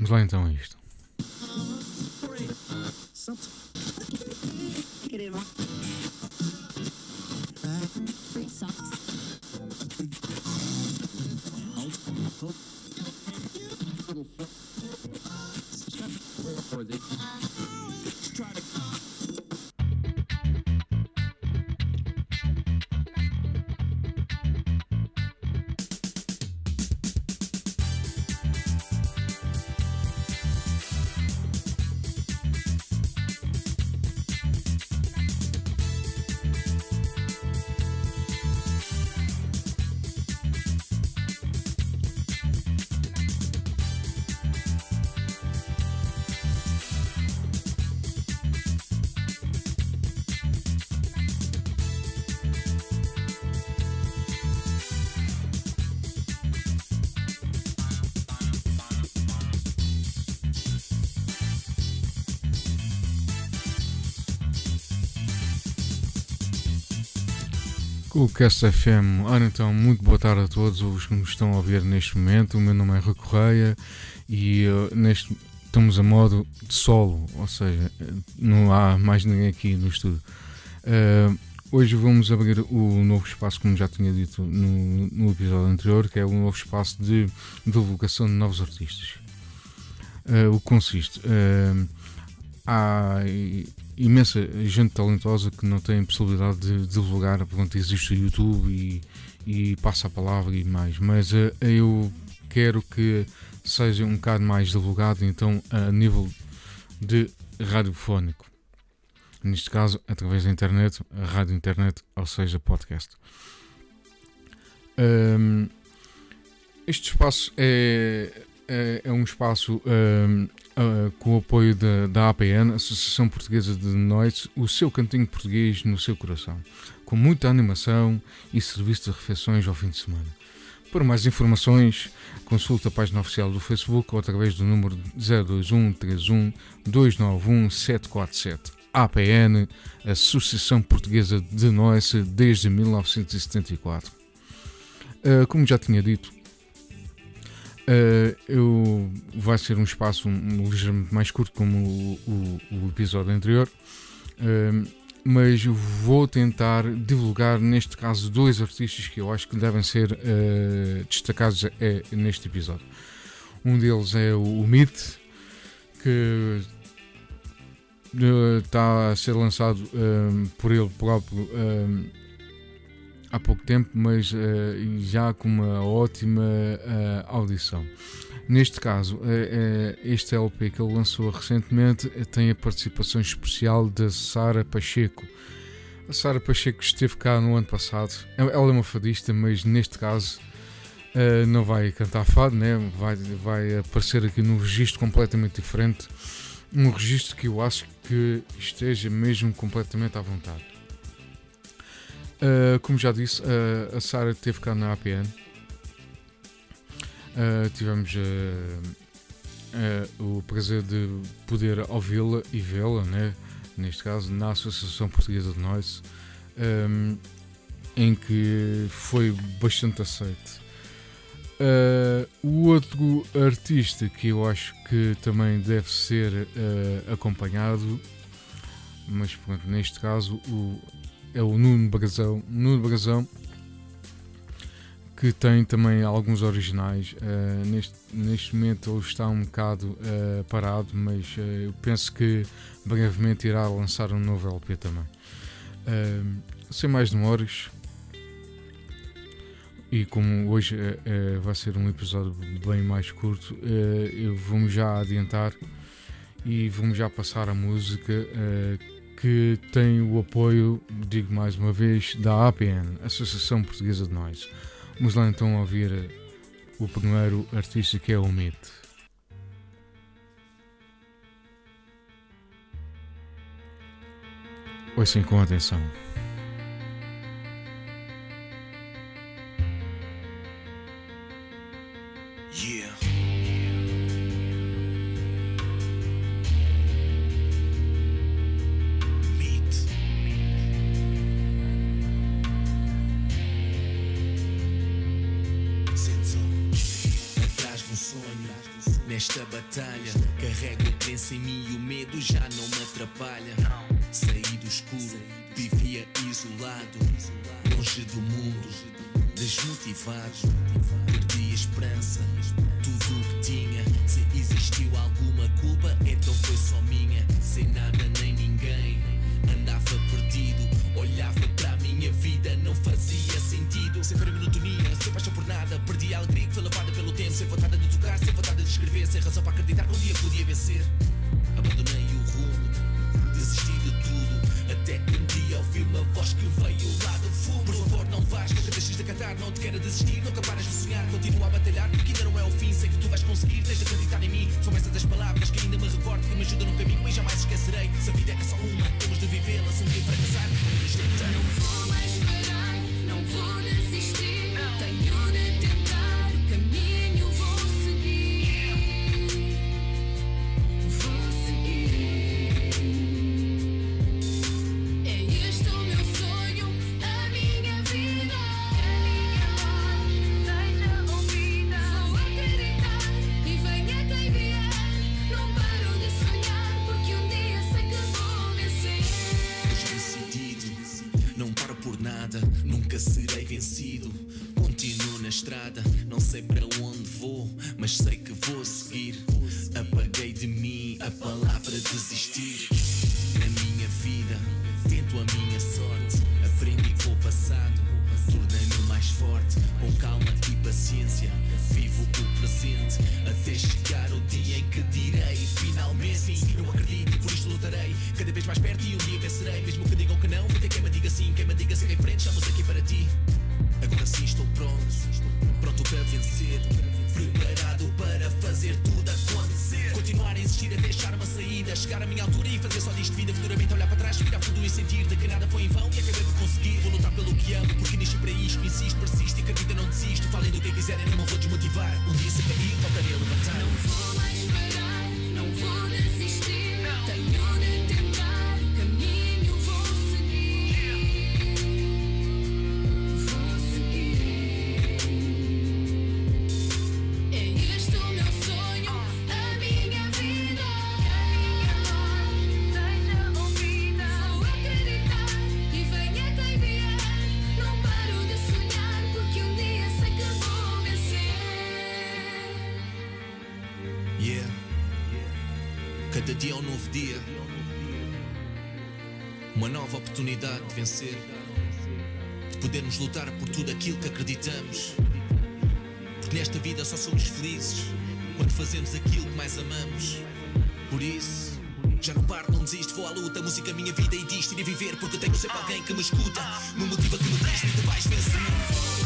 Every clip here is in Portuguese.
Vamos lá então a isto. O Cast FM, ora então, muito boa tarde a todos os que nos estão a ouvir neste momento. O meu nome é Rui Correia e uh, neste, estamos a modo de solo, ou seja, não há mais ninguém aqui no estúdio. Uh, hoje vamos abrir o novo espaço, como já tinha dito no, no episódio anterior, que é o novo espaço de divulgação de novos artistas. Uh, o que consiste? há imensa gente talentosa que não tem possibilidade de divulgar, pronto, existe o YouTube e, e passa a palavra e mais, mas uh, eu quero que seja um bocado mais divulgado, então a nível de radiofónico. Neste caso, através da internet, a rádio internet, ou seja, podcast. Um, este espaço é, é, é um espaço uh, com o apoio da, da APN, Associação Portuguesa de Noites, o seu cantinho português no seu coração, com muita animação e serviço de refeições ao fim de semana. Para mais informações, consulte a página oficial do Facebook ou através do número 021 31 291 747. APN, Associação Portuguesa de Noites, desde 1974. Uh, como já tinha dito, Uh, eu, vai ser um espaço um, um, ligeiramente mais curto como o, o, o episódio anterior, uh, mas vou tentar divulgar, neste caso, dois artistas que eu acho que devem ser uh, destacados neste episódio. Um deles é o, o que está a ser lançado por ele próprio há pouco tempo, mas uh, já com uma ótima uh, audição. Neste caso, uh, este LP que ele lançou recentemente tem a participação especial da Sara Pacheco. A Sara Pacheco esteve cá no ano passado. Ela é uma fadista, mas neste caso não vai cantar fado, né? vai, vai aparecer aqui num registro completamente diferente. Um registro que eu acho que esteja mesmo completamente à vontade. Uh, como já disse, uh, a Sara teve cá na APN. Uh, tivemos o prazer de poder ouvi-la e vê-la, né? neste caso, na Associação Portuguesa de Noise, um, em que foi bastante aceite. o outro artista que eu acho que também deve ser acompanhado, mas pronto, neste caso, o é o Nuno Bagazão. Nuno Bagazão que tem também alguns originais. Uh, neste, neste momento ele está um bocado uh, parado, mas uh, eu penso que brevemente irá lançar um novo LP também. sem mais demoras, e como hoje vai ser um episódio bem mais curto, eu vamos já adiantar e vamos já passar a música que tem o apoio, digo mais uma vez, da APN, Associação Portuguesa de Nós. Vamos lá então ouvir o primeiro artista que é o Mito. Ouçam com atenção. Yeah. Batalha. Carrego a crença em mim e o medo já não me atrapalha. Saí do escuro, vivia isolado, longe do mundo, desmotivado. Perdi a esperança, tudo o que tinha. Se existiu alguma culpa, então foi só minha. Sem nada nem ninguém, andava perdido. Olhava para a minha vida, não fazia sentido. Sem ver monotonia, sem paixão por nada. Perdi a alegria que foi levada Sem vontade de tocar, sem vontade de escrever. Sem razão para acreditar que um dia podia vencer. Abandonei o rumo, desisti de tudo. Até que um dia ouvi uma voz que veio lá do fundo. Por favor, não vais, nunca deixes de cantar. Não te quero desistir, nunca pares de sonhar. Continua a batalhar, porque novo dia. Uma nova oportunidade de vencer. De podermos lutar por tudo aquilo que acreditamos. Porque nesta vida só somos felizes quando fazemos aquilo que mais amamos. Por isso, já não paro, não desisto, vou à luta. Música, minha vida e disto, irei viver. Porque tenho sempre alguém que me escuta. Me motiva que me diz, tu vais vencer.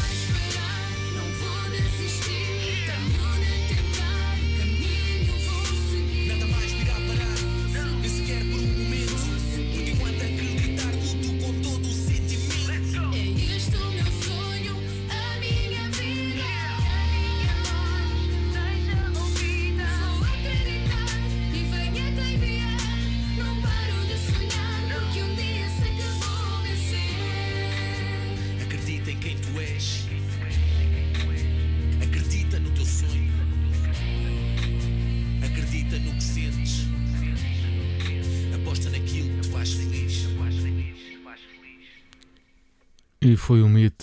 E foi o Meet.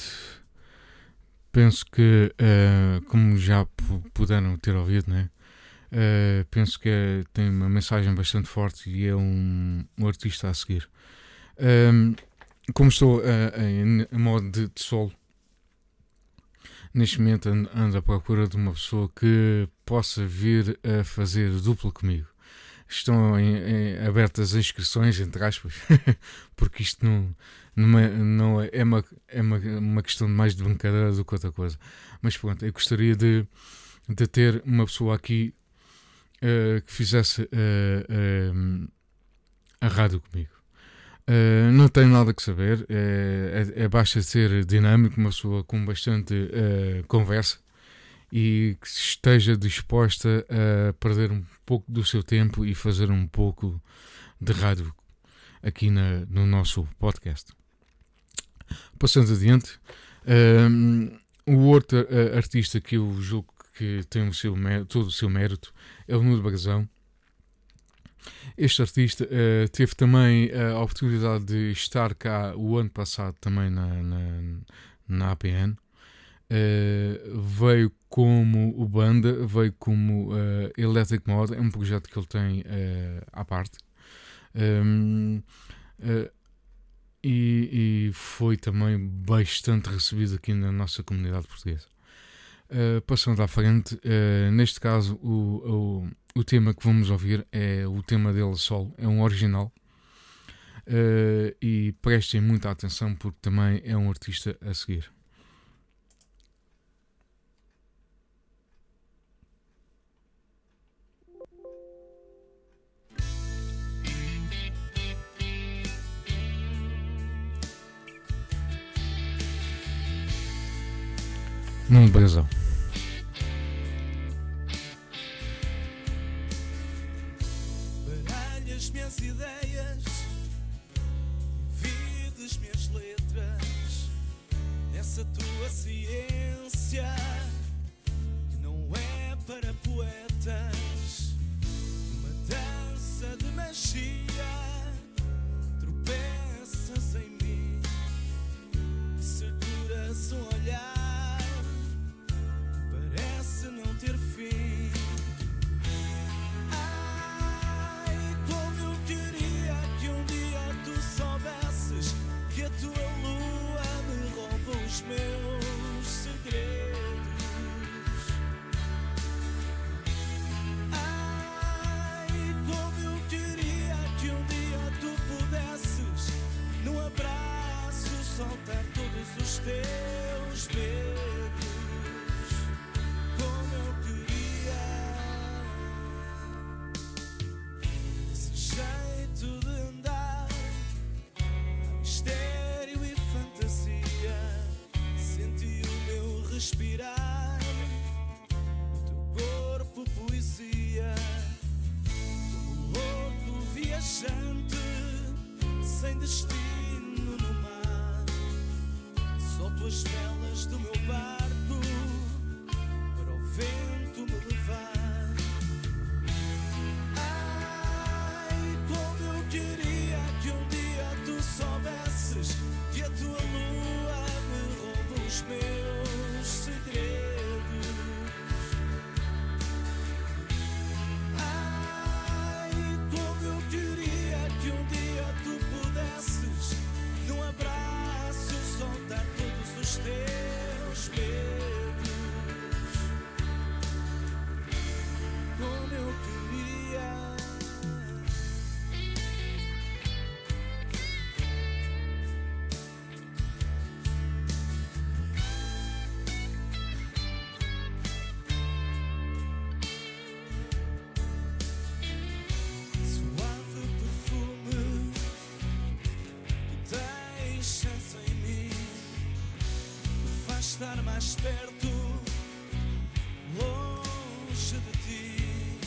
Penso que, eh, como já pu- puderam ter ouvido, né? Eh, penso que é- tem uma mensagem bastante forte e é um, um artista a seguir. Ehm, como estou eh, em, em modo de, de solo, neste momento ando, ando à procura de uma pessoa que possa vir a fazer dupla comigo. Estão em- em- abertas as inscrições, entre aspas, porque isto não, não é, não é, uma, é uma, uma questão mais de brincadeira do que outra coisa. Mas pronto, eu gostaria de, de ter uma pessoa aqui eh, que fizesse eh, eh, a rádio comigo. Não tenho nada que saber, é, é, é basta ser dinâmico, uma pessoa com bastante conversa e que esteja disposta a perder um pouco do seu tempo e fazer um pouco de rádio aqui na, no nosso podcast. Passando adiante, um, o outro artista que eu julgo que tem o seu mérito, todo o seu mérito é o Nuno Bagazão. Este artista uh, teve também eh, a oportunidade de estar cá o ano passado também na, na, na APN. Uh, veio como o Banda, veio como uh, Electric Mod, é um projeto que ele tem uh, à parte. Um, e, e, foi também bastante recebido aqui na nossa comunidade portuguesa. passando à frente, neste caso, o, o, o, tema que vamos ouvir é o tema dele solo, é um original. e prestem muita atenção porque também é um artista a seguir. Ну, безо. mais longe de ti.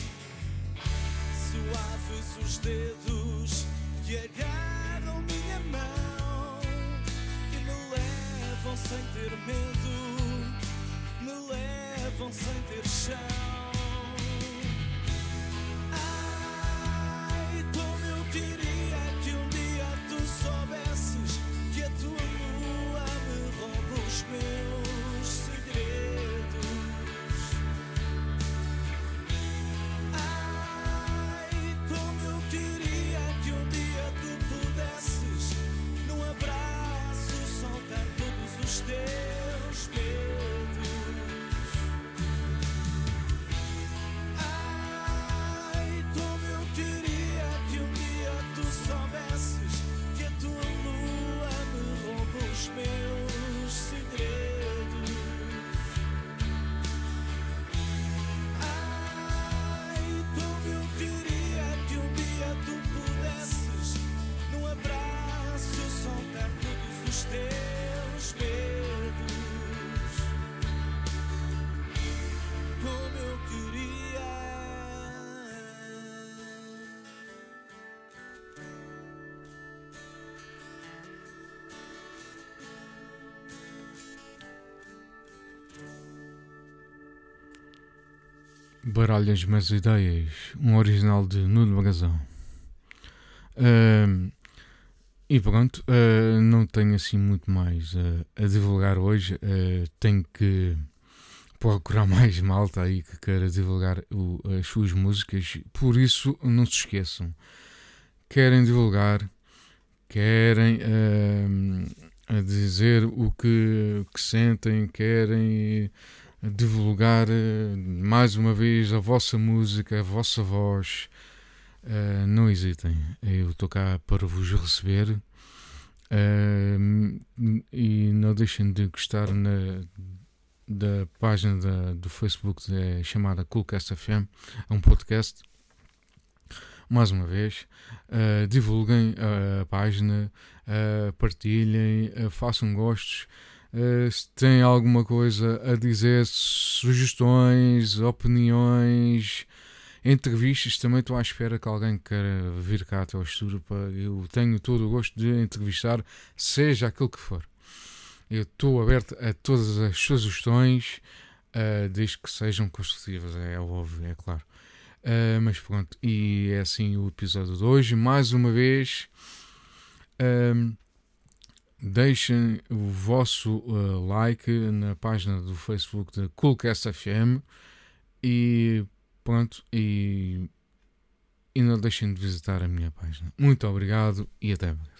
Suaves os dedos que agarram minha mão e me levam sem ter medo, me levam sem ter chão. Baralhas Mas Ideias, um original de Nuno Brasão. Ahm, e pronto, ah, não tenho assim muito mais ah, a divulgar hoje. Ah, tenho que procurar mais malta aí que queira divulgar o- as suas músicas. Por isso, não se esqueçam. Querem divulgar, querem a dizer o que, que sentem, querem divulgar eh, mais uma vez a vossa música, a vossa voz. Eh, não hesitem, eu estou cá para vos receber. Eh, e não deixem de gostar na, da página da- do Facebook chamada Coolcast FM, é um podcast. Mais uma vez, eh, divulguem a página, eh, partilhem, façam gostos. Uh, tem alguma coisa a dizer, sugestões, opiniões, entrevistas, também estou à espera que alguém queira vir cá até ao estúdio. Para, eu tenho todo o gosto de entrevistar, seja aquilo que for. Eu estou aberto a todas as sugestões, uh, desde que sejam construtivas, é óbvio, é claro. Uh, mas pronto, e é assim o episódio de hoje. Mais uma vez. Deixem o vosso uh, like na página do Facebook da Coolcast FM e pronto, e, e não deixem de visitar a minha página. Muito obrigado e até breve.